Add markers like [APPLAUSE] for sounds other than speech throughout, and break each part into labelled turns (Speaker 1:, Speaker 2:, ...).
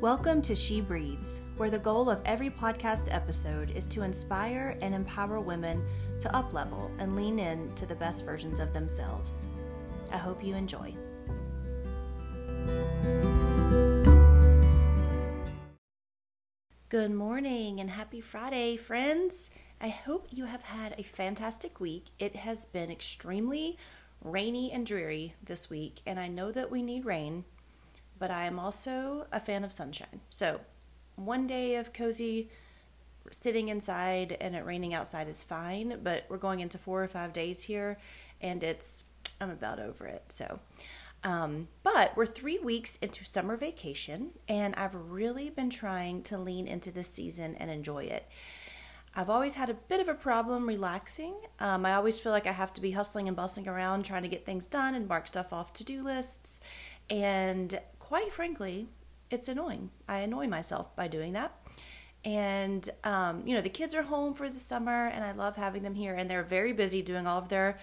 Speaker 1: Welcome to She Breathes, where the goal of every podcast episode is to inspire and empower women to uplevel and lean in to the best versions of themselves. I hope you enjoy. Good morning and happy Friday, friends. I hope you have had a fantastic week. It has been extremely rainy and dreary this week, and I know that we need rain, but I am also a fan of sunshine. So, one day of cozy sitting inside and it raining outside is fine, but we're going into four or five days here, and it's, I'm about over it. So, um, but we're three weeks into summer vacation, and I've really been trying to lean into this season and enjoy it. I've always had a bit of a problem relaxing. Um, I always feel like I have to be hustling and bustling around trying to get things done and mark stuff off to do lists. And quite frankly, it's annoying. I annoy myself by doing that. And, um, you know, the kids are home for the summer and I love having them here. And they're very busy doing all of their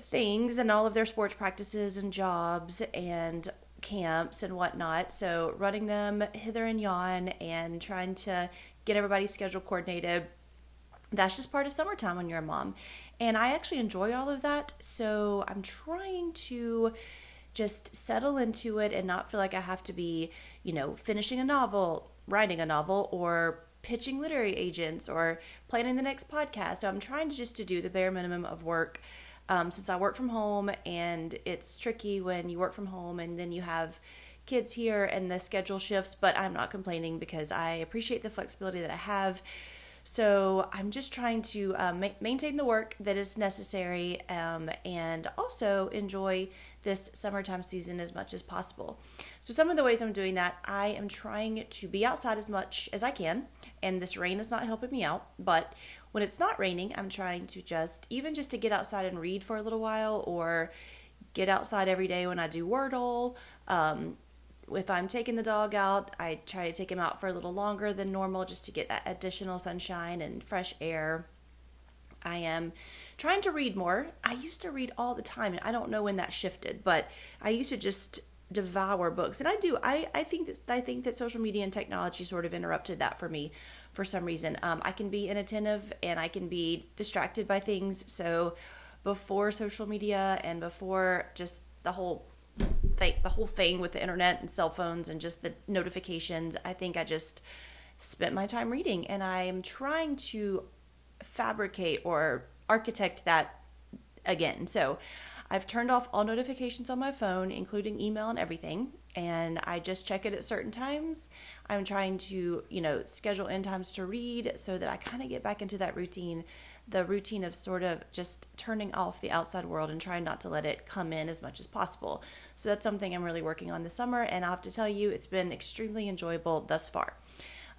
Speaker 1: things and all of their sports practices and jobs and camps and whatnot. So running them hither and yon and trying to get everybody's schedule coordinated. That's just part of summertime when you're a mom. And I actually enjoy all of that. So I'm trying to just settle into it and not feel like I have to be, you know, finishing a novel, writing a novel, or pitching literary agents or planning the next podcast. So I'm trying to just to do the bare minimum of work um, since I work from home and it's tricky when you work from home and then you have kids here and the schedule shifts, but I'm not complaining because I appreciate the flexibility that I have. So I'm just trying to um, ma- maintain the work that is necessary um, and also enjoy this summertime season as much as possible. So, some of the ways I'm doing that, I am trying to be outside as much as I can, and this rain is not helping me out. But when it's not raining, I'm trying to just, even just to get outside and read for a little while or get outside every day when I do Wordle. Um, if I'm taking the dog out, I try to take him out for a little longer than normal just to get that additional sunshine and fresh air. I am trying to read more. I used to read all the time, and I don't know when that shifted, but I used to just devour books, and I do. I I think that I think that social media and technology sort of interrupted that for me for some reason. Um, I can be inattentive and I can be distracted by things. So before social media and before just the whole the whole thing with the internet and cell phones and just the notifications, I think I just spent my time reading and I'm trying to fabricate or architect that again. So I've turned off all notifications on my phone, including email and everything, and I just check it at certain times. I'm trying to, you know, schedule in times to read so that I kind of get back into that routine, the routine of sort of just turning off the outside world and trying not to let it come in as much as possible. So that's something I'm really working on this summer, and I'll have to tell you, it's been extremely enjoyable thus far.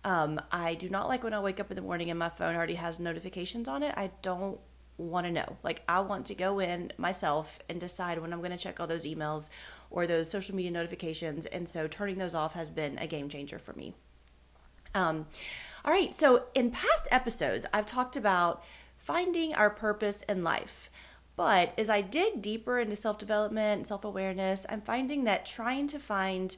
Speaker 1: Um, I do not like when I wake up in the morning and my phone already has notifications on it. I don't want to know. Like, I want to go in myself and decide when I'm going to check all those emails or those social media notifications. And so turning those off has been a game changer for me. Um, all right, so in past episodes, I've talked about finding our purpose in life. But as I dig deeper into self development and self awareness, I'm finding that trying to find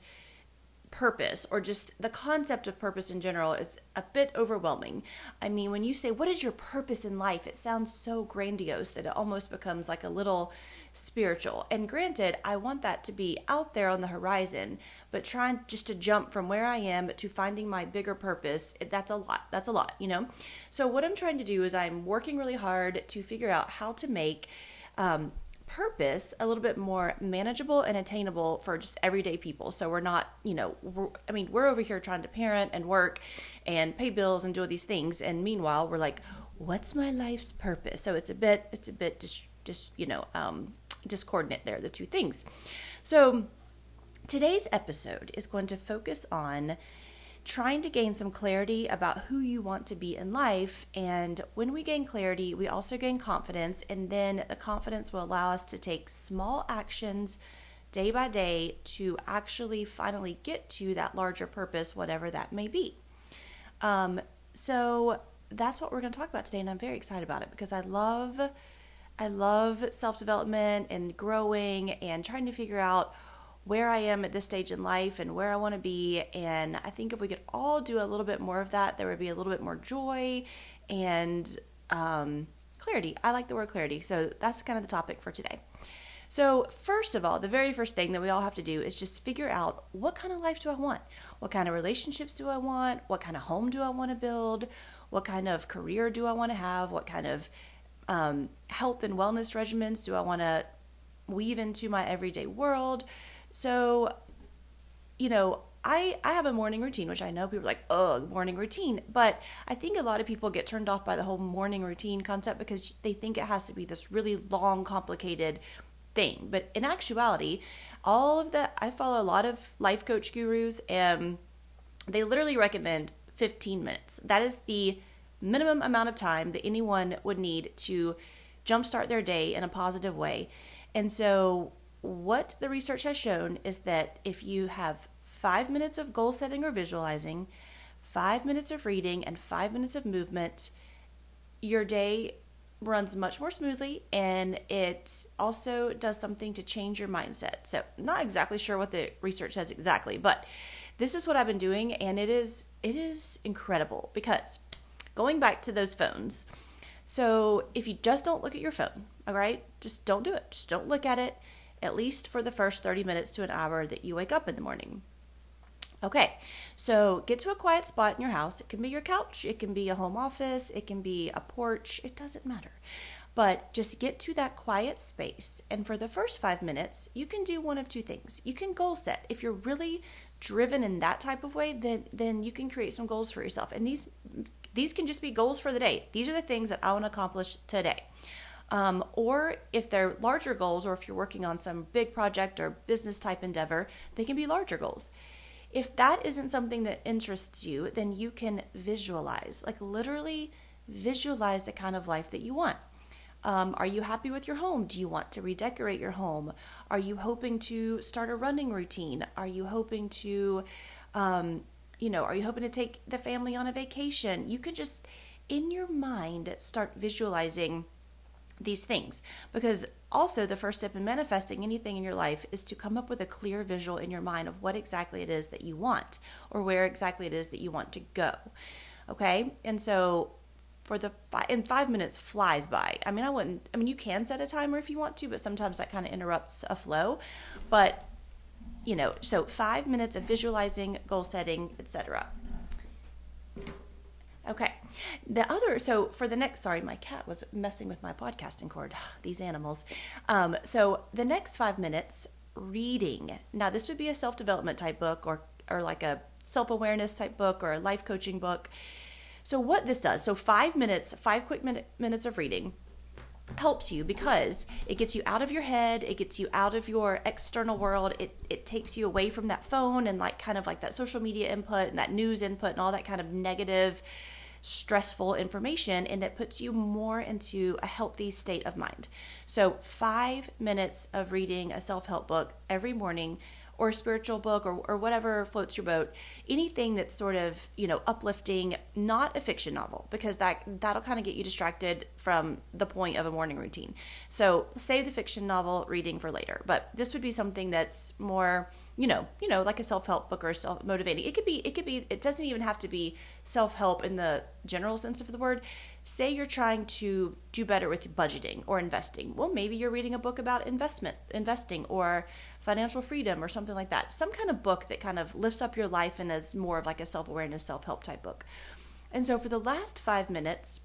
Speaker 1: purpose or just the concept of purpose in general is a bit overwhelming. I mean, when you say, What is your purpose in life? it sounds so grandiose that it almost becomes like a little spiritual. And granted, I want that to be out there on the horizon, but trying just to jump from where I am to finding my bigger purpose, that's a lot. That's a lot, you know? So, what I'm trying to do is I'm working really hard to figure out how to make um, purpose a little bit more manageable and attainable for just everyday people. So we're not, you know, I mean, we're over here trying to parent and work and pay bills and do all these things, and meanwhile, we're like, what's my life's purpose? So it's a bit, it's a bit just, you know, um, discordant there, the two things. So today's episode is going to focus on trying to gain some clarity about who you want to be in life. And when we gain clarity, we also gain confidence, and then the confidence will allow us to take small actions day by day to actually finally get to that larger purpose, whatever that may be. Um, so that's what we're going to talk about today, and I'm very excited about it because I love. I love self development and growing and trying to figure out where I am at this stage in life and where I want to be. And I think if we could all do a little bit more of that, there would be a little bit more joy and um, clarity. I like the word clarity. So that's kind of the topic for today. So, first of all, the very first thing that we all have to do is just figure out what kind of life do I want? What kind of relationships do I want? What kind of home do I want to build? What kind of career do I want to have? What kind of um, health and wellness regimens do I want to weave into my everyday world? So, you know, I, I have a morning routine, which I know people are like, ugh, morning routine. But I think a lot of people get turned off by the whole morning routine concept because they think it has to be this really long, complicated thing. But in actuality, all of that, I follow a lot of life coach gurus, and they literally recommend 15 minutes. That is the minimum amount of time that anyone would need to jumpstart their day in a positive way. And so, what the research has shown is that if you have five minutes of goal setting or visualizing, five minutes of reading, and five minutes of movement, your day runs much more smoothly and it also does something to change your mindset. So, not exactly sure what the research says exactly, but this is what I've been doing and it is it is incredible because going back to those phones. So, if you just don't look at your phone, all right? Just don't do it. Just don't look at it at least for the first 30 minutes to an hour that you wake up in the morning. Okay, so get to a quiet spot in your house. It can be your couch, it can be a home office, it can be a porch, it doesn't matter. But just get to that quiet space. And for the first five minutes, you can do one of two things. You can goal set. If you're really driven in that type of way, then then you can create some goals for yourself. And these these can just be goals for the day. These are the things that I want to accomplish today. Um, or if they're larger goals, or if you're working on some big project or business type endeavor, they can be larger goals. If that isn't something that interests you, then you can visualize, like literally visualize the kind of life that you want. Um, are you happy with your home? Do you want to redecorate your home? Are you hoping to start a running routine? Are you hoping to, um, you know, are you hoping to take the family on a vacation? You can just, in your mind, start visualizing these things. Because also the first step in manifesting anything in your life is to come up with a clear visual in your mind of what exactly it is that you want or where exactly it is that you want to go okay? And so for the five, and five minutes flies by. I mean i wouldn't i mean you can set a timer if you want to but sometimes that kind of interrupts a flow. But you know so five minutes of visualizing goal setting etc Okay. The other, so for the next, sorry, my cat was messing with my podcasting cord. [SIGHS] These animals. Um, so the next five minutes, reading. Now, this would be a self development type book or, or like a self awareness type book or a life coaching book. So, what this does, so five minutes, five quick minute, minutes of reading helps you because it gets you out of your head it gets you out of your external world it it takes you away from that phone and like kind of like that social media input and that news input and all that kind of negative stressful information and it puts you more into a healthy state of mind. So, five minutes of reading a self help book every morning or spiritual book or, or whatever floats your boat anything that's sort of you know uplifting not a fiction novel because that that'll kind of get you distracted from the point of a morning routine so save the fiction novel reading for later but this would be something that's more you know, you know, like a self-help book or self motivating. It could be, it could be, it doesn't even have to be self-help in the general sense of the word. Say you're trying to do better with budgeting or investing. Well, maybe you're reading a book about investment, investing or financial freedom or something like that. Some kind of book that kind of lifts up your life and is more of like a self-awareness, self-help type book. And so for the last five minutes,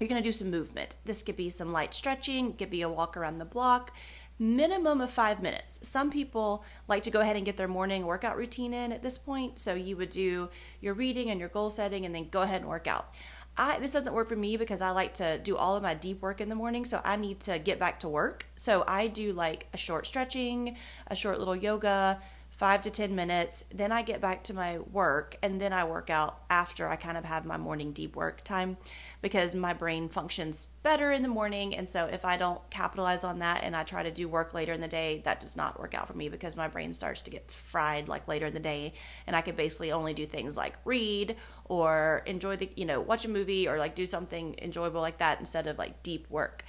Speaker 1: you're going to do some movement. This could be some light stretching, could be a walk around the block, minimum of five minutes. Some people like to go ahead and get their morning workout routine in at this point. So you would do your reading and your goal setting and then go ahead and work out. I, this doesn't work for me because I like to do all of my deep work in the morning, so I need to get back to work. So I do like a short stretching, a short little yoga, five to 10 minutes. Then I get back to my work and then I work out after I kind of have my morning deep work time because my brain functions better in the morning. And so if I don't capitalize on that and I try to do work later in the day, that does not work out for me because my brain starts to get fried like later in the day. And I can basically only do things like read or enjoy the, you know, watch a movie or like do something enjoyable like that instead of like deep work.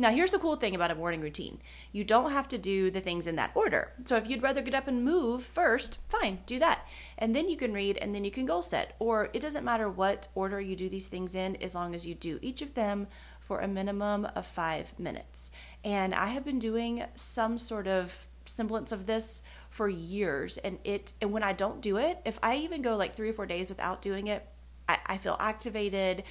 Speaker 1: Now, here's the cool thing about a morning routine you don't have to do the things in that order. So, if you'd rather get up and move first, fine, do that. And then you can read and then you can goal set. Or it doesn't matter what order you do these things in as long as you do each of them for a minimum of five minutes. And I have been doing some sort of semblance of this for years. And it, and when I don't do it, if I even go like three or four days without doing it, I, I feel activated.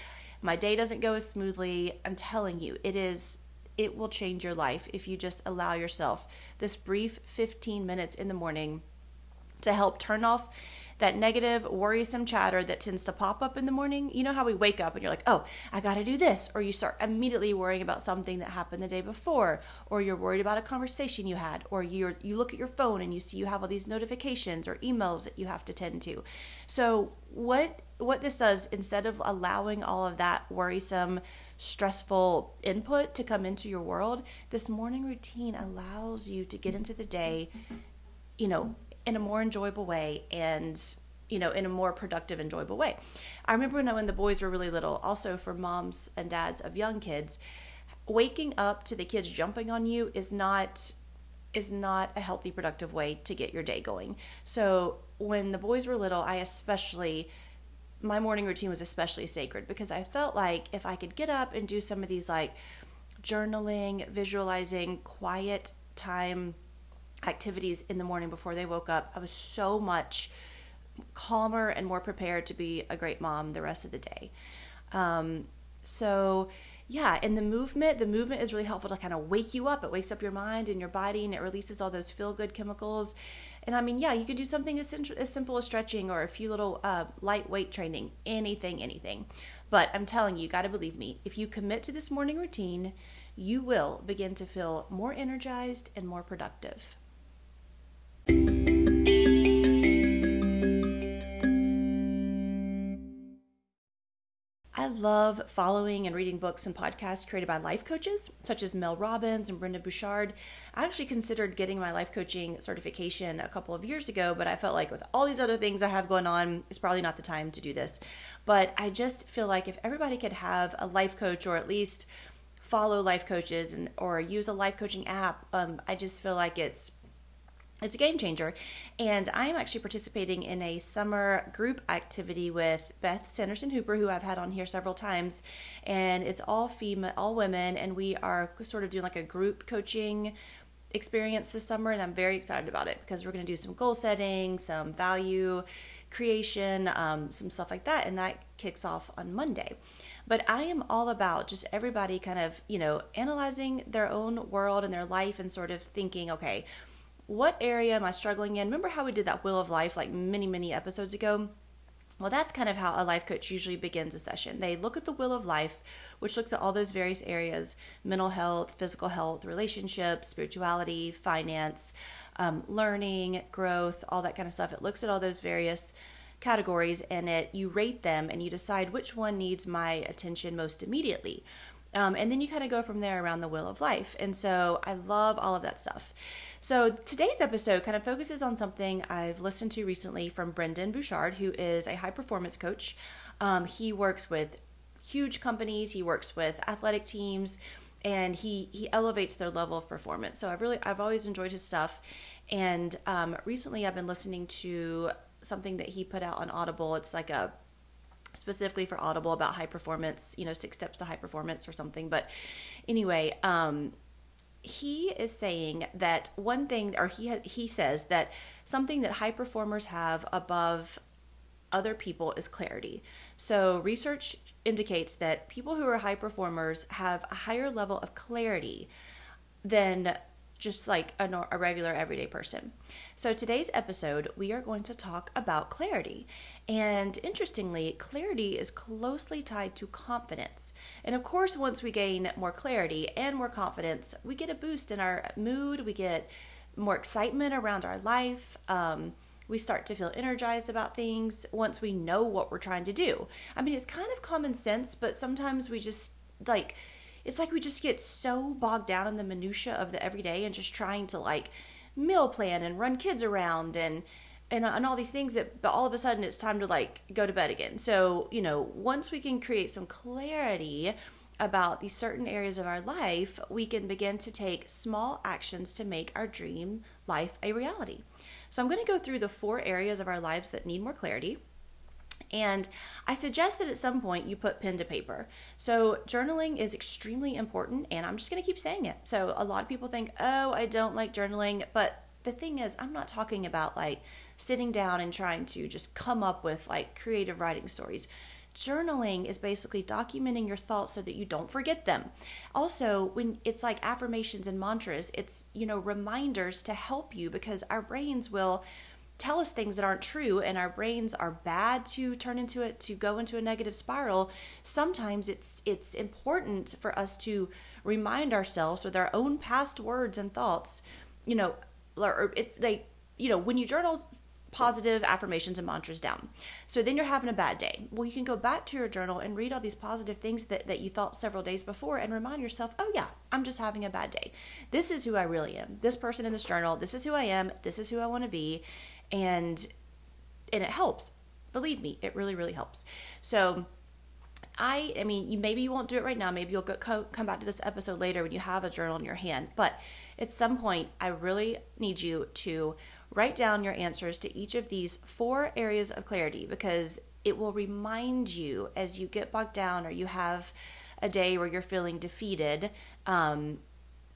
Speaker 1: My day doesn't go as smoothly. I'm telling you, it is it will change your life if you just allow yourself this brief 15 minutes in the morning to help turn off that negative, worrisome chatter that tends to pop up in the morning. You know how we wake up and you're like, oh, I got to do this. Or you start immediately worrying about something that happened the day before, or you're worried about a conversation you had, or you you look at your phone and you see you have all these notifications or emails that you have to tend to. So, what what this does instead of allowing all of that worrisome stressful input to come into your world, this morning routine allows you to get into the day, you know, in a more enjoyable way and you know in a more productive enjoyable way. I remember when, when the boys were really little also for moms and dads of young kids waking up to the kids jumping on you is not is not a healthy productive way to get your day going. So when the boys were little i especially my morning routine was especially sacred because i felt like if i could get up and do some of these like journaling visualizing quiet time activities in the morning before they woke up, I was so much calmer and more prepared to be a great mom the rest of the day. Um, so, yeah, and the movement, the movement is really helpful to kind of wake you up. It wakes up your mind and your body and it releases all those feel good chemicals. And I mean, yeah, you could do something as, as simple as stretching or a few little uh, lightweight training, anything, anything. But I'm telling you, you got to believe me, if you commit to this morning routine, you will begin to feel more energized and more productive. Love following and reading books and podcasts created by life coaches such as Mel Robbins and Brendon Burchard. I actually considered getting my life coaching certification a couple of years ago, but I felt like with all these other things I have going on, it's probably not the time to do this. But I just feel like if everybody could have a life coach or at least follow life coaches and or use a life coaching app, um, I just feel like it's it's a game changer. And I'm actually participating in a summer group activity with Beth Sanderson Hooper, who I've had on here several times. And it's all female, all women, and we are sort of doing like a group coaching experience this summer. And I'm very excited about it because we're going to do some goal setting, some value creation, um, some stuff like that. And that kicks off on Monday. But I am all about just everybody kind of, you know, analyzing their own world and their life and sort of thinking, okay, what area am I struggling in? Remember how we did that wheel of life like many, many episodes ago? Well, that's kind of how a life coach usually begins a session. They look at the wheel of life, which looks at all those various areas mental health, physical health, relationships, spirituality, finance, um, learning, growth, all that kind of stuff. It looks at all those various categories and it you rate them and you decide which one needs my attention most immediately. Um, and then you kind of go from there around the wheel of life. And so I love all of that stuff. So today's episode kind of focuses on something I've listened to recently from Brendon Burchard, who is a high performance coach. Um, he works with huge companies, he works with athletic teams, and he he elevates their level of performance. So I've really I've always enjoyed his stuff, and um, recently I've been listening to something that he put out on Audible. It's like a specifically for Audible about high performance, you know, six steps to high performance or something. But anyway, um, he is saying that one thing, or he ha- he says that something that high performers have above other people is clarity. So research indicates that people who are high performers have a higher level of clarity than just like a, a regular everyday person. So today's episode, we are going to talk about clarity. And interestingly, clarity is closely tied to confidence. And of course, once we gain more clarity and more confidence, we get a boost in our mood, we get more excitement around our life. Um, we start to feel energized about things once we know what we're trying to do. I mean, it's kind of common sense, but sometimes we just like, it's like we just get so bogged down in the minutia of the everyday and just trying to like meal plan and run kids around and and, and all these things that but all of a sudden it's time to like go to bed again so you know once we can create some clarity about these certain areas of our life, we can begin to take small actions to make our dream life a reality. So, I'm going to go through the four areas of our lives that need more clarity. And I suggest that at some point you put pen to paper. So, journaling is extremely important, and I'm just going to keep saying it. So, a lot of people think, oh, I don't like journaling. But the thing is, I'm not talking about like sitting down and trying to just come up with like creative writing stories. Journaling is basically documenting your thoughts so that you don't forget them. Also, when it's like affirmations and mantras, it's, you know, reminders to help you because our brains will tell us things that aren't true and our brains are bad to turn into it to go into a negative spiral sometimes it's it's important for us to remind ourselves with our own past words and thoughts you know or it, like you know when you journal positive affirmations and mantras down. So then you're having a bad day. Well, you can go back to your journal and read all these positive things that, that you thought several days before and remind yourself, oh, yeah, I'm just having a bad day. This is who I really am. This person in this journal, this is who I am. This is who I want to be. And and it helps. Believe me, it really, really helps. So I, I mean, you maybe you won't do it right now. Maybe you'll go, come back to this episode later when you have a journal in your hand. But at some point, I really need you to Write down your answers to each of these four areas of clarity because it will remind you as you get bogged down or you have a day where you're feeling defeated. Um,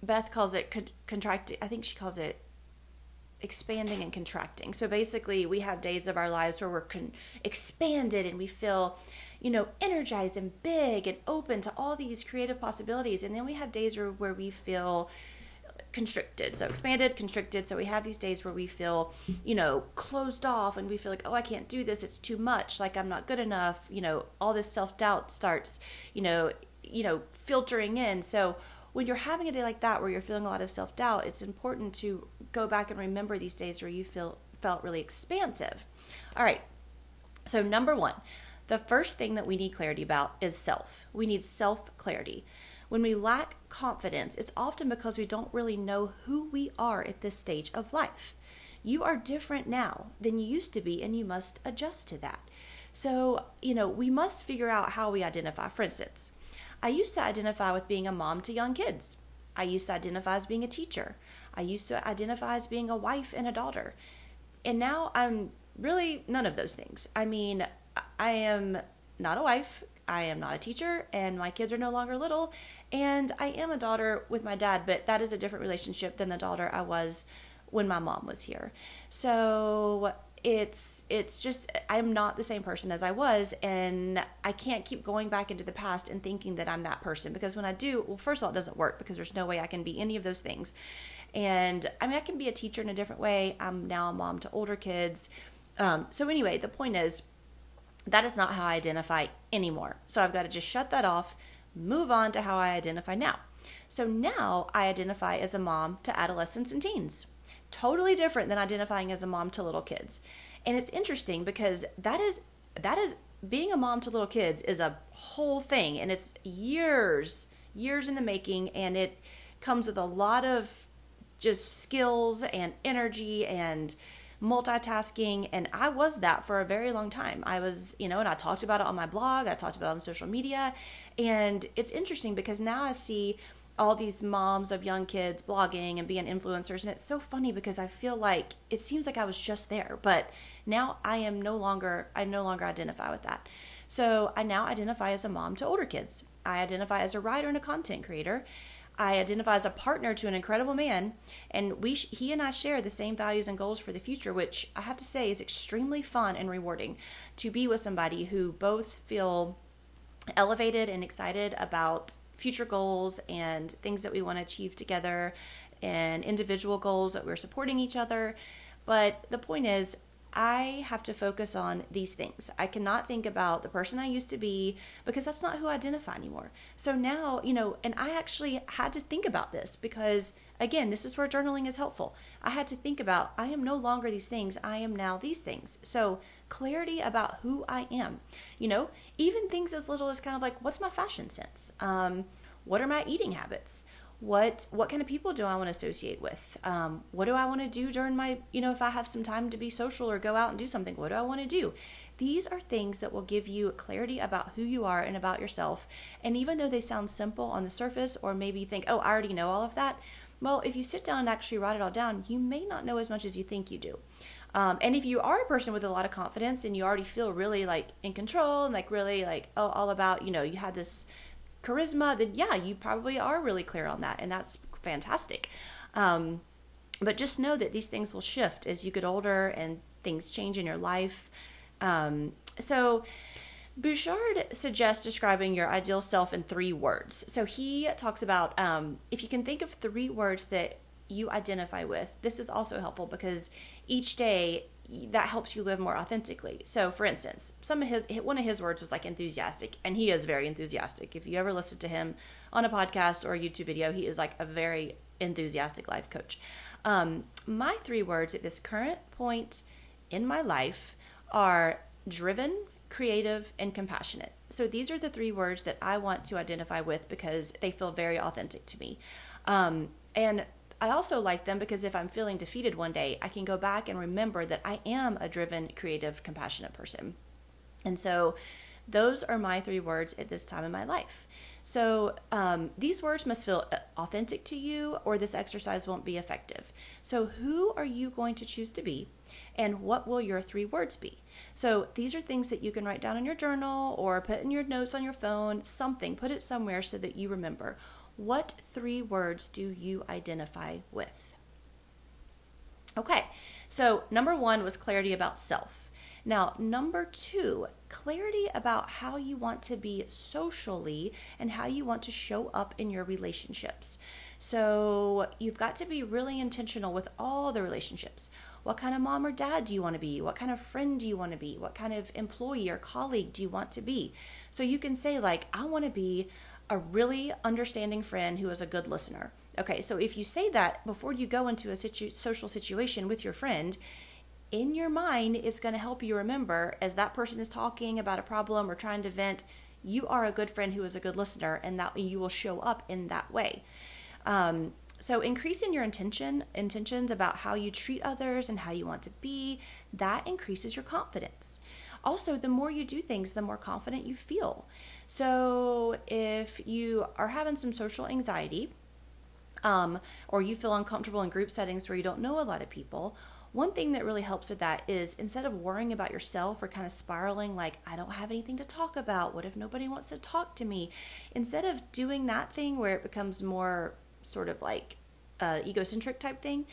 Speaker 1: Beth calls it con- contracting, I think she calls it expanding and contracting. So basically, we have days of our lives where we're con- expanded and we feel, you know, energized and big and open to all these creative possibilities. And then we have days where, where we feel constricted. So expanded, constricted. So we have these days where we feel, you know, closed off and we feel like, oh, I can't do this. It's too much. Like I'm not good enough. You know, all this self doubt starts, you know, you know, filtering in. So when you're having a day like that where you're feeling a lot of self doubt, it's important to go back and remember these days where you feel felt really expansive. All right. So number one, the first thing that we need clarity about is self. We need self clarity. When we lack confidence, it's often because we don't really know who we are at this stage of life. You are different now than you used to be, and you must adjust to that. So, you know, we must figure out how we identify. For instance, I used to identify with being a mom to young kids. I used to identify as being a teacher. I used to identify as being a wife and a daughter. And now I'm really none of those things. I mean, I am not a wife, I am not a teacher, and my kids are no longer little, and I am a daughter with my dad, but that is a different relationship than the daughter I was when my mom was here. So it's it's just I'm not the same person as I was and I can't keep going back into the past and thinking that I'm that person because when I do, well first of all it doesn't work because there's no way I can be any of those things. And I mean I can be a teacher in a different way. I'm now a mom to older kids. Um, so anyway, the point is that is not how I identify anymore. So I've got to just shut that off move on to how I identify now. So now I identify as a mom to adolescents and teens. Totally different than identifying as a mom to little kids. And it's interesting because that is that is being a mom to little kids is a whole thing and it's years years in the making and it comes with a lot of just skills and energy and multitasking and I was that for a very long time. I was, you know, and I talked about it on my blog, I talked about it on social media, and it's interesting because now I see all these moms of young kids blogging and being influencers and it's so funny because I feel like it seems like I was just there, but now I am no longer I no longer identify with that. So I now identify as a mom to older kids. I identify as a writer and a content creator I identify as a partner to an incredible man, and we he and I share the same values and goals for the future, which I have to say is extremely fun and rewarding to be with somebody who both feel elevated and excited about future goals and things that we want to achieve together and individual goals that we're supporting each other. But the point is, I have to focus on these things. I cannot think about the person I used to be because that's not who I identify anymore. So now, you know, and I actually had to think about this because, again, this is where journaling is helpful. I had to think about I am no longer these things, I am now these things. So, clarity about who I am. You know, even things as little as kind of like, what's my fashion sense? Um, what are my eating habits? What what kind of people do I want to associate with? Um, what do I want to do during my you know if I have some time to be social or go out and do something? What do I want to do? These are things that will give you clarity about who you are and about yourself. And even though they sound simple on the surface, or maybe you think, oh, I already know all of that, well, if you sit down and actually write it all down, you may not know as much as you think you do. Um, and if you are a person with a lot of confidence and you already feel really like in control and like really like oh, all about, you know, you have this charisma, then yeah, you probably are really clear on that. And that's fantastic. Um, but just know that these things will shift as you get older and things change in your life. Um, so, Burchard suggests describing your ideal self in three words. So he talks about um, if you can think of three words that you identify with, this is also helpful because each day that helps you live more authentically. So, for instance, some of his one of his words was like enthusiastic, and he is very enthusiastic. If you ever listen to him on a podcast or a YouTube video, he is like a very enthusiastic life coach. Um, my three words at this current point in my life are driven, creative, and compassionate. So these are the three words that I want to identify with because they feel very authentic to me. Um, and I also like them because if I'm feeling defeated one day, I can go back and remember that I am a driven, creative, compassionate person. And so those are my three words at this time in my life. So um, these words must feel uh, authentic to you, or this exercise won't be effective. So, who are you going to choose to be, and what will your three words be? So, these are things that you can write down in your journal or put in your notes on your phone, something, put it somewhere so that you remember. What three words do you identify with? Okay, so number one was clarity about self. Now, number two, clarity about how you want to be socially and how you want to show up in your relationships. So, you've got to be really intentional with all the relationships. What kind of mom or dad do you want to be? What kind of friend do you want to be? What kind of employee or colleague do you want to be? So, you can say, like, I want to be a really understanding friend who is a good listener. Okay, so if you say that before you go into a situ- social situation with your friend, in your mind, it's going to help you remember as that person is talking about a problem or trying to vent, you are a good friend who is a good listener, and that you will show up in that way. Um, so increasing your intention intentions about how you treat others and how you want to be, that increases your confidence. Also, the more you do things, the more confident you feel. So if you are having some social anxiety, um, or you feel uncomfortable in group settings where you don't know a lot of people, one thing that really helps with that is instead of worrying about yourself or kind of spiraling like, I don't have anything to talk about, what if nobody wants to talk to me? Instead of doing that thing where it becomes more sort of like uh, egocentric type thing,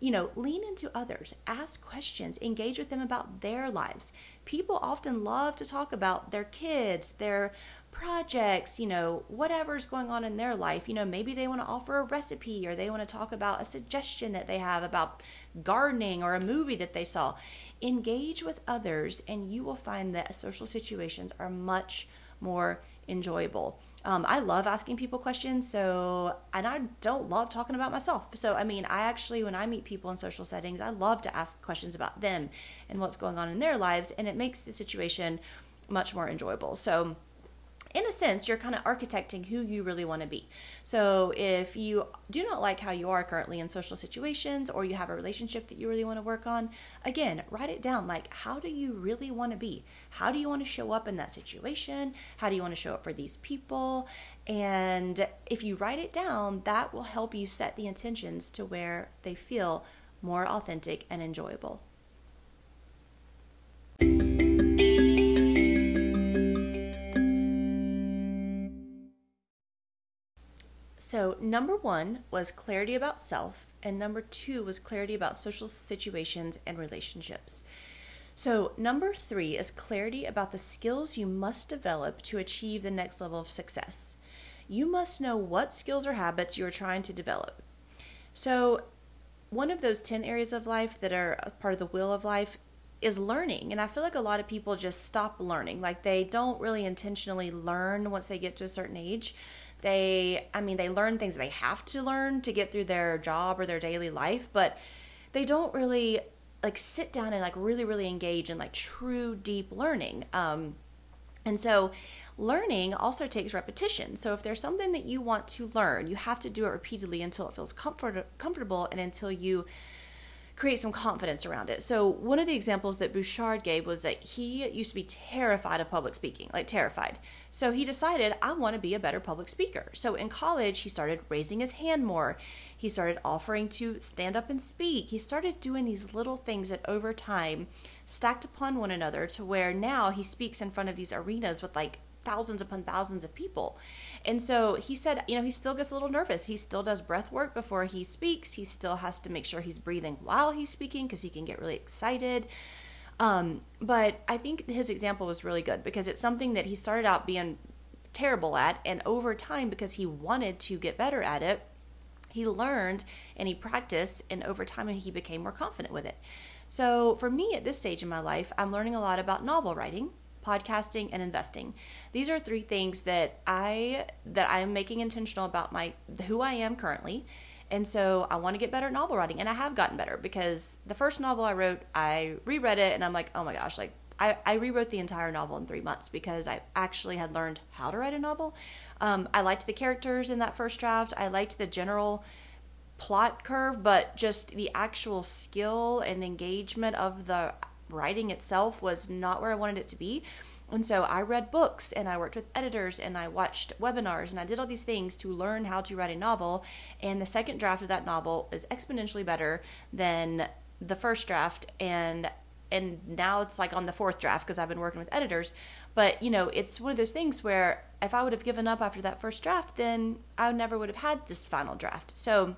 Speaker 1: you know, lean into others, ask questions, engage with them about their lives. People often love to talk about their kids, their projects, you know, whatever's going on in their life. You know, maybe they want to offer a recipe or they want to talk about a suggestion that they have about gardening or a movie that they saw. Engage with others, and you will find that social situations are much more enjoyable. Um, I love asking people questions, so and I don't love talking about myself. So I mean, I actually when I meet people in social settings, I love to ask questions about them and what's going on in their lives, and it makes the situation much more enjoyable. So in a sense, you're kind of architecting who you really want to be. So if you do not like how you are currently in social situations or you have a relationship that you really want to work on, again, write it down. Like, how do you really want to be? How do you want to show up in that situation? How do you want to show up for these people? And if you write it down, that will help you set the intentions to where they feel more authentic and enjoyable. So, number one was clarity about self, and number two was clarity about social situations and relationships. So, number three is clarity about the skills you must develop to achieve the next level of success. You must know what skills or habits you are trying to develop. So, one of those 10 areas of life that are part of the wheel of life is learning. And I feel like a lot of people just stop learning. Like they don't really intentionally learn once they get to a certain age. They, I mean, they learn things they have to learn to get through their job or their daily life, but they don't really like sit down and like really, really engage in like true deep learning. Um, and so, learning also takes repetition. So, if there's something that you want to learn, you have to do it repeatedly until it feels comfort- comfortable and until you create some confidence around it. So, one of the examples that Burchard gave was that he used to be terrified of public speaking, like terrified. So, he decided, I want to be a better public speaker. So, in college, he started raising his hand more. He started offering to stand up and speak. He started doing these little things that over time stacked upon one another to where now he speaks in front of these arenas with like thousands upon thousands of people. And so he said, you know, he still gets a little nervous. He still does breath work before he speaks. He still has to make sure he's breathing while he's speaking because he can get really excited. Um, but I think his example was really good because it's something that he started out being terrible at. And over time, because he wanted to get better at it, he learned and he practiced. And over time, he became more confident with it. So for me at this stage in my life, I'm learning a lot about novel writing podcasting and investing these are three things that i that i'm making intentional about my who i am currently and so i want to get better at novel writing and i have gotten better because the first novel i wrote i reread it and i'm like oh my gosh like I, I rewrote the entire novel in three months because I actually had learned how to write a novel. Um, I liked the characters in that first draft. I liked the general plot curve, but just the actual skill and engagement of the writing itself was not where I wanted it to be. And so I read books and I worked with editors and I watched webinars and I did all these things to learn how to write a novel. And the second draft of that novel is exponentially better than the first draft and and now it's like on the fourth draft because I've been working with editors. But you know, it's one of those things where if I would have given up after that first draft, then I never would have had this final draft. So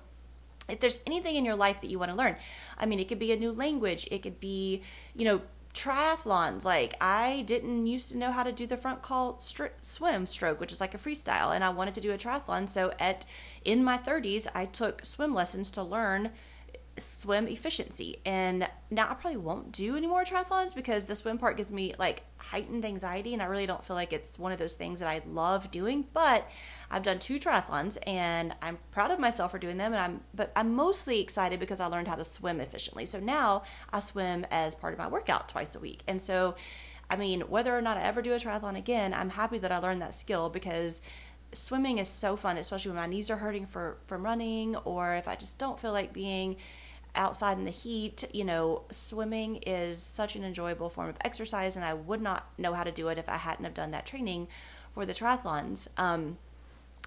Speaker 1: if there's anything in your life that you want to learn, I mean, it could be a new language, it could be, you know, triathlons. Like, I didn't used to know how to do the front crawl stri- swim stroke, which is like a freestyle, and I wanted to do a triathlon. So, at in my 30s, I took swim lessons to learn swim efficiency. And now I probably won't do any more triathlons because the swim part gives me like heightened anxiety and I really don't feel like it's one of those things that I love doing. But I've done two triathlons and I'm proud of myself for doing them and I'm but I'm mostly excited because I learned how to swim efficiently. So now I swim as part of my workout twice a week. And so I mean, whether or not I ever do a triathlon again, I'm happy that I learned that skill because swimming is so fun, especially when my knees are hurting for from running or if I just don't feel like being outside in the heat, you know, swimming is such an enjoyable form of exercise, and I would not know how to do it if I hadn't have done that training for the triathlons. Um,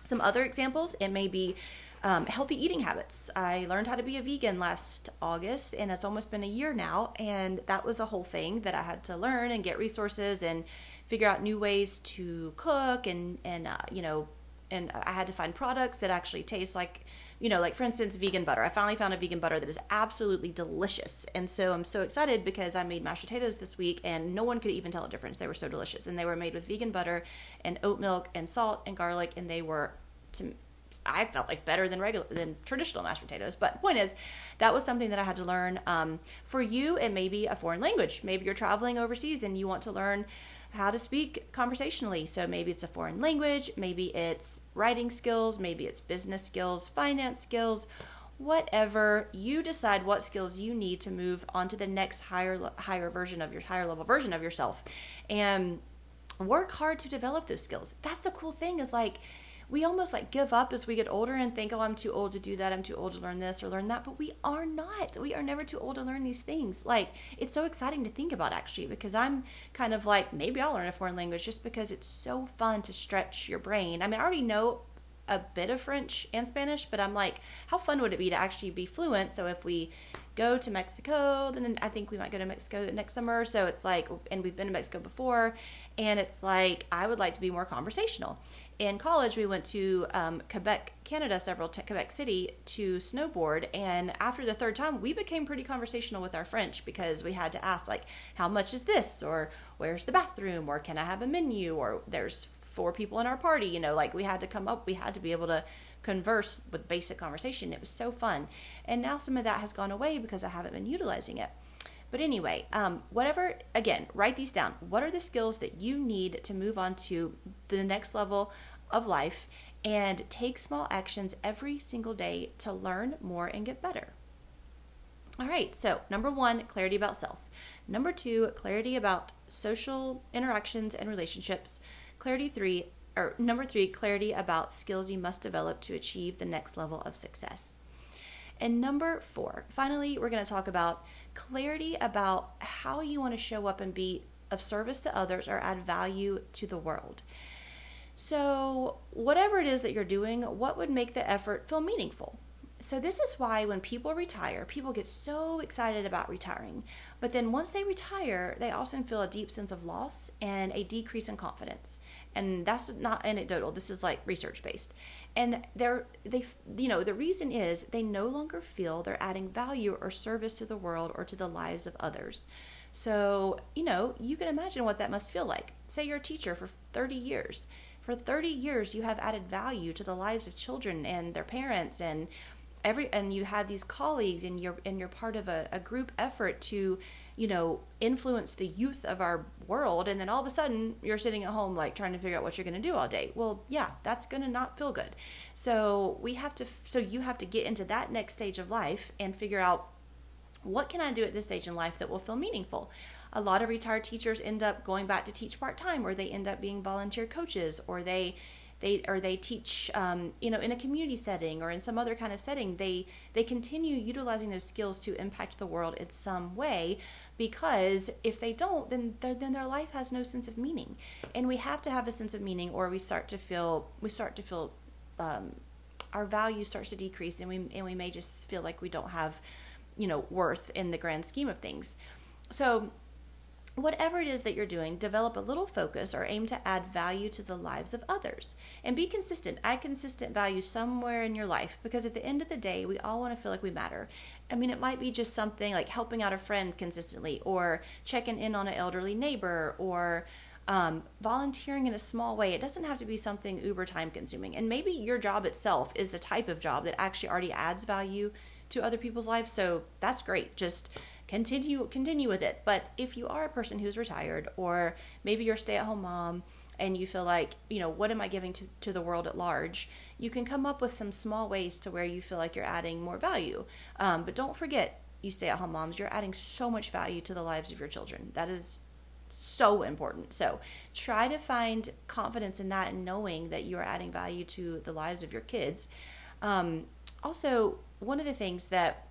Speaker 1: some other examples, it may be um, healthy eating habits. I learned how to be a vegan last August, and it's almost been a year now, and that was a whole thing that I had to learn and get resources and figure out new ways to cook and and uh, you know, and I had to find products that actually taste like you know, like for instance, vegan butter. I finally found a vegan butter that is absolutely delicious. And so I'm so excited because I made mashed potatoes this week and no one could even tell a difference. They were so delicious. And they were made with vegan butter and oat milk and salt and garlic and they were to I felt like better than regular than traditional mashed potatoes. But the point is, that was something that I had to learn. Um, for you, it may be a foreign language. Maybe you're traveling overseas and you want to learn how to speak conversationally. So maybe it's a foreign language, maybe it's writing skills, maybe it's business skills, finance skills, whatever. You decide what skills you need to move on to the next higher higher version of your higher level version of yourself. And work hard to develop those skills. That's the cool thing is like we almost like give up as we get older and think, oh, I'm too old to do that. I'm too old to learn this or learn that. But we are not. We are never too old to learn these things. Like, it's so exciting to think about actually because I'm kind of like, maybe I'll learn a foreign language just because it's so fun to stretch your brain. I mean, I already know a bit of French and Spanish, but I'm like, how fun would it be to actually be fluent? So if we go to Mexico, then I think we might go to Mexico next summer. So it's like, and we've been to Mexico before, and it's like, I would like to be more conversational in college, we went to um, Quebec, Canada, several t- Quebec City to snowboard. And after the third time, we became pretty conversational with our French because we had to ask, like, how much is this? Or where's the bathroom? Or can I have a menu? Or there's four people in our party. You know, like we had to come up, we had to be able to converse with basic conversation. It was so fun. And now some of that has gone away because I haven't been utilizing it. But anyway, um, whatever, again, write these down. What are the skills that you need to move on to the next level of life and take small actions every single day to learn more and get better? All right, so number one, clarity about self. Number two, clarity about social interactions and relationships. Clarity three, or number three, clarity about skills you must develop to achieve the next level of success. And number four, finally, we're going to talk about clarity about how you want to show up and be of service to others or add value to the world. So, whatever it is that you're doing, what would make the effort feel meaningful? So, this is why when people retire, people get so excited about retiring. But then once they retire, they often feel a deep sense of loss and a decrease in confidence. And that's not anecdotal, this is like research based. And they're, they, you know, the reason is they no longer feel they're adding value or service to the world or to the lives of others. So, you know, you can imagine what that must feel like. Say you're a teacher for 30 years. For 30 years, you have added value to the lives of children and their parents and every and you have these colleagues and you're and you're part of a, a group effort to you know influence the youth of our world and then all of a sudden you're sitting at home like trying to figure out what you're going to do all day well yeah that's going to not feel good so we have to so you have to get into that next stage of life and figure out what can I do at this stage in life that will feel meaningful? A lot of retired teachers end up going back to teach part time, or they end up being volunteer coaches, or they they or they teach um, you know in a community setting or in some other kind of setting they they continue utilizing those skills to impact the world in some way because if they don't then then their life has no sense of meaning. And we have to have a sense of meaning or we start to feel we start to feel um, our value starts to decrease and we and we may just feel like we don't have you know worth in the grand scheme of things. So whatever it is that you're doing develop a little focus or aim to add value to the lives of others and be consistent add consistent value somewhere in your life because at the end of the day we all want to feel like we matter i mean it might be just something like helping out a friend consistently or checking in on an elderly neighbor or um, volunteering in a small way. It doesn't have to be something uber time consuming. And maybe your job itself is the type of job that actually already adds value to other people's lives. So that's great. Just continue continue with it. But if you are a person who's retired or maybe you're a stay-at-home mom and you feel like, you know, what am I giving to, to the world at large? You can come up with some small ways to where you feel like you're adding more value. Um, but don't forget, you stay at home moms, you're adding so much value to the lives of your children. That is so important. So try to find confidence in that and knowing that you are adding value to the lives of your kids. Um, also, one of the things that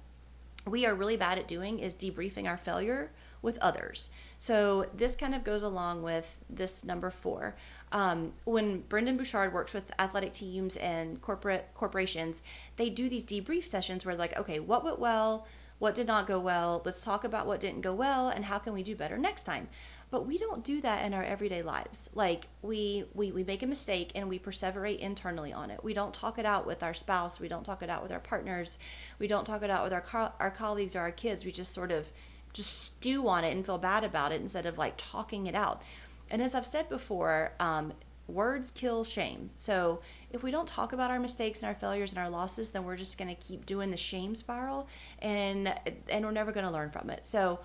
Speaker 1: we are really bad at doing is debriefing our failure with others. So this kind of goes along with this number four. Um, when Brendon Burchard works with athletic teams and corporate corporations, they do these debrief sessions where like, okay, what went well, what did not go well, let's talk about what didn't go well, and how can we do better next time but we don't do that in our everyday lives. Like we, we we make a mistake and we perseverate internally on it. We don't talk it out with our spouse. We don't talk it out with our partners. We don't talk it out with our co- our colleagues or our kids. We just sort of just stew on it and feel bad about it instead of like talking it out. And as i've said before um, words kill shame. So if we don't talk about our mistakes and our failures and our losses then we're just going to keep doing the shame spiral and and we're never going to learn from it. So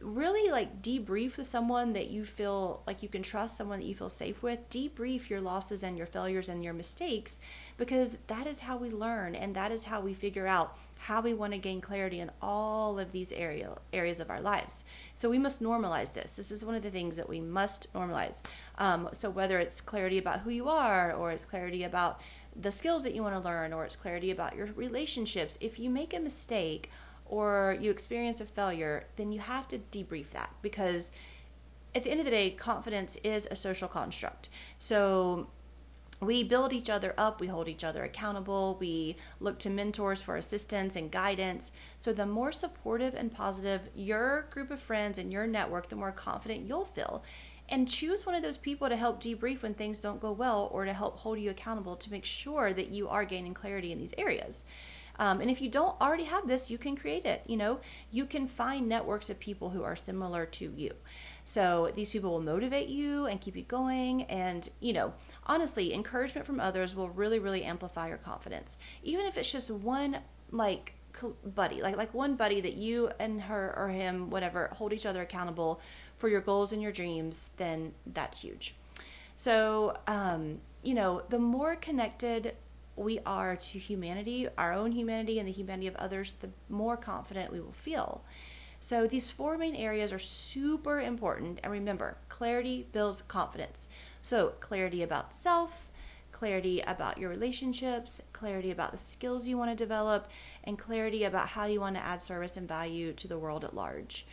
Speaker 1: really like debrief with someone that you feel like you can trust, someone that you feel safe with. Debrief your losses and your failures and your mistakes because that is how we learn and that is how we figure out how we want to gain clarity in all of these area areas of our lives. So we must normalize this. This is one of the things that we must normalize. Um, so whether it's clarity about who you are, or it's clarity about the skills that you want to learn, or it's clarity about your relationships, if you make a mistake or you experience a failure, then you have to debrief that because at the end of the day, confidence is a social construct. So we build each other up, we hold each other accountable, we look to mentors for assistance and guidance. So, the more supportive and positive your group of friends and your network, the more confident you'll feel. And choose one of those people to help debrief when things don't go well or to help hold you accountable to make sure that you are gaining clarity in these areas. Um, and if you don't already have this, you can create it. You know, you can find networks of people who are similar to you. So these people will motivate you and keep you going. And, you know, honestly, encouragement from others will really, really amplify your confidence. Even if it's just one, like, buddy, like, like one buddy that you and her or him, whatever, hold each other accountable for your goals and your dreams, then that's huge. So, um, you know, the more connected we are to humanity, our own humanity, and the humanity of others, the more confident we will feel. So, these four main areas are super important. And remember, clarity builds confidence. So, clarity about self, clarity about your relationships, clarity about the skills you want to develop, and clarity about how you want to add service and value to the world at large.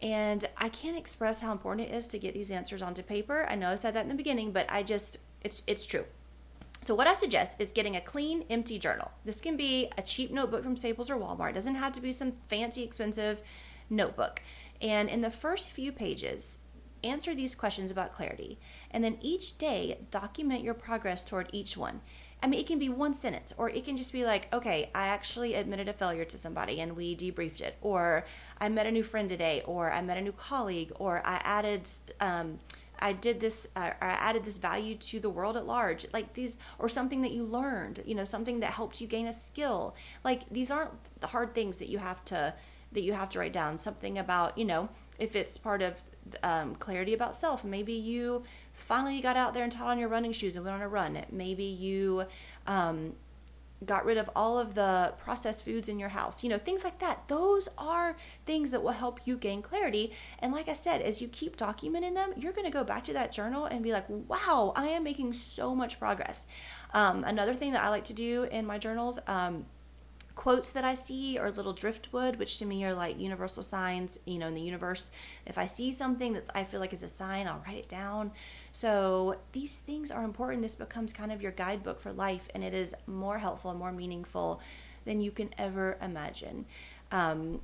Speaker 1: And I can't express how important it is to get these answers onto paper. I know I said that in the beginning, but I just it's it's true. So what I suggest is getting a clean, empty journal. This can be a cheap notebook from Staples or Walmart. It doesn't have to be some fancy, expensive notebook. And in the first few pages, answer these questions about clarity. And then each day, document your progress toward each one. I mean, it can be one sentence, or it can just be like, okay, I actually admitted a failure to somebody and we debriefed it, or I met a new friend today, or I met a new colleague, or I added, um, I did this, uh, I added this value to the world at large, like these, or something that you learned, you know, something that helped you gain a skill. Like these aren't the hard things that you have to that you have to write down. Something about, you know, if it's part of um, clarity about self, maybe you finally got out there and tied on your running shoes and went on a run. Maybe you um, got rid of all of the processed foods in your house. You know, things like that. Those are things that will help you gain clarity. And like I said, as you keep documenting them, you're going to go back to that journal and be like, wow, I am making so much progress. Um, another thing that I like to do in my journals, um, quotes that I see or little driftwood, which to me are like universal signs, you know, in the universe. If I see something that I feel like is a sign, I'll write it down. So these things are important. This becomes kind of your guidebook for life, and it is more helpful and more meaningful than you can ever imagine. Um,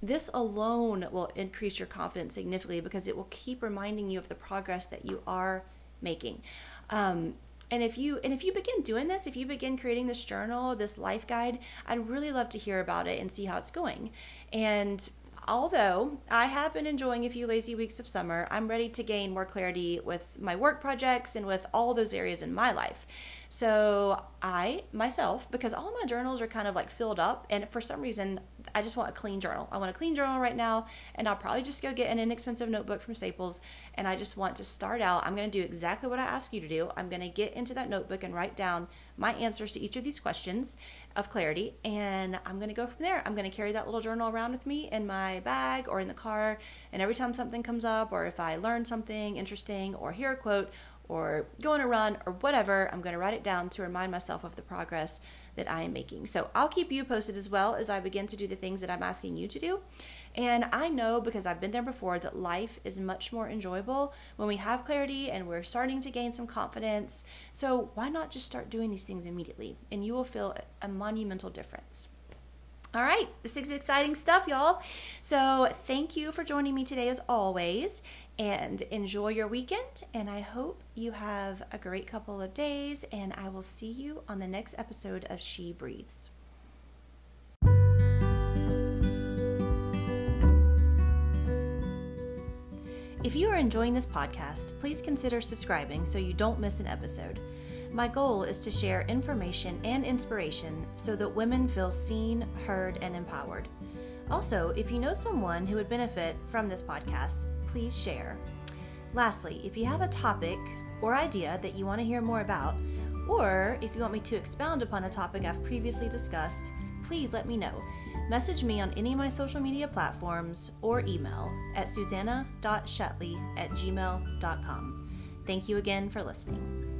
Speaker 1: this alone will increase your confidence significantly because it will keep reminding you of the progress that you are making. Um, and if you and if you begin doing this if you begin creating this journal this life guide i'd really love to hear about it and see how it's going and although I have been enjoying a few lazy weeks of summer, I'm ready to gain more clarity with my work projects and with all those areas in my life. So I myself, because all my journals are kind of like filled up, and for some reason, I just want a clean journal. I want a clean journal right now, and I'll probably just go get an inexpensive notebook from Staples. And I just want to start out. I'm going to do exactly what I ask you to do. I'm going to get into that notebook and write down my answers to each of these questions of clarity, and I'm going to go from there. I'm going to carry that little journal around with me in my bag or in the car, and every time something comes up, or if I learn something interesting, or hear a quote, or go on a run, or whatever, I'm going to write it down to remind myself of the progress that I am making. So I'll keep you posted as well as I begin to do the things that I'm asking you to do. And I know because I've been there before that life is much more enjoyable when we have clarity and we're starting to gain some confidence. So why not just start doing these things immediately? And you will feel a monumental difference. All right, this is exciting stuff, y'all. So, thank you for joining me today, as always, and enjoy your weekend. And I hope you have a great couple of days, and I will see you on the next episode of She Breathes. If you are enjoying this podcast, please consider subscribing so you don't miss an episode. My goal is to share information and inspiration so that women feel seen, heard, and empowered. Also, if you know someone who would benefit from this podcast, please share. Lastly, if you have a topic or idea that you want to hear more about, or if you want me to expound upon a topic I've previously discussed, please let me know. Message me on any of my social media platforms or email at susanna.shetley at gmail.com. Thank you again for listening.